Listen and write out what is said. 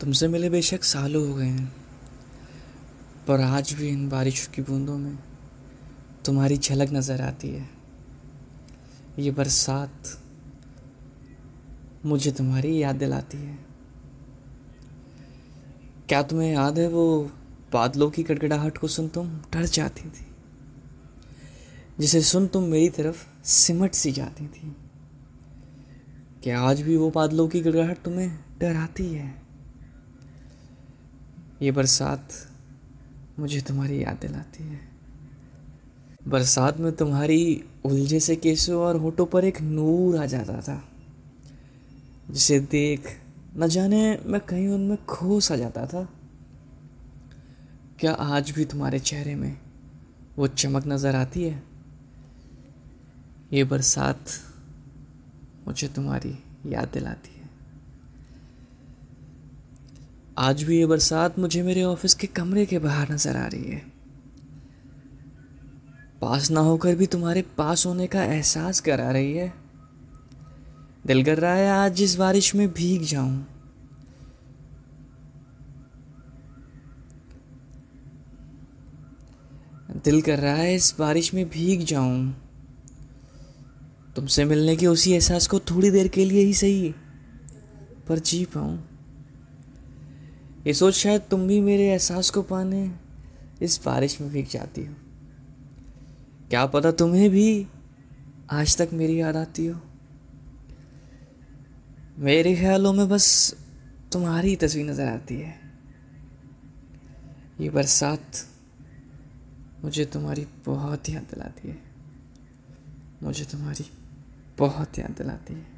तुमसे मिले बेशक सालों हो गए हैं, पर आज भी इन बारिश की बूंदों में तुम्हारी झलक नज़र आती है। ये बरसात मुझे तुम्हारी याद दिलाती है। क्या तुम्हें याद है वो बादलों की गड़गड़ाहट को सुन तुम डर जाती थी, जिसे सुन तुम मेरी तरफ़ सिमट सी जाती थी? क्या आज भी वो बादलों की गड़गड़ाहट तुम्हें डराती है? ये बरसात मुझे तुम्हारी याद दिलाती है। बरसात में तुम्हारी उलझे से केसों और होठों पर एक नूर आ जाता था, जिसे देख न जाने मैं कहीं उनमें खो सा जाता था। क्या आज भी तुम्हारे चेहरे में वो चमक नज़र आती है? ये बरसात मुझे तुम्हारी याद दिलाती है। आज भी ये बरसात मुझे मेरे ऑफ़िस के कमरे के बाहर नज़र आ रही है। पास ना होकर भी तुम्हारे पास होने का एहसास करा रही है। दिल कर रहा है आज इस बारिश में भीग जाऊँ। दिल कर रहा है इस बारिश में भीग जाऊँ। तुमसे मिलने के उसी एहसास को थोड़ी देर के लिए ही सही पर जी पाऊँ। ये सोच शायद तुम भी मेरे एहसास को पाने इस बारिश में भीग जाती हो। क्या पता तुम्हें भी आज तक मेरी याद आती हो। मेरे ख्यालों में बस तुम्हारी तस्वीर नज़र आती है। ये बरसात मुझे तुम्हारी बहुत याद दिलाती है। मुझे तुम्हारी बहुत याद दिलाती है।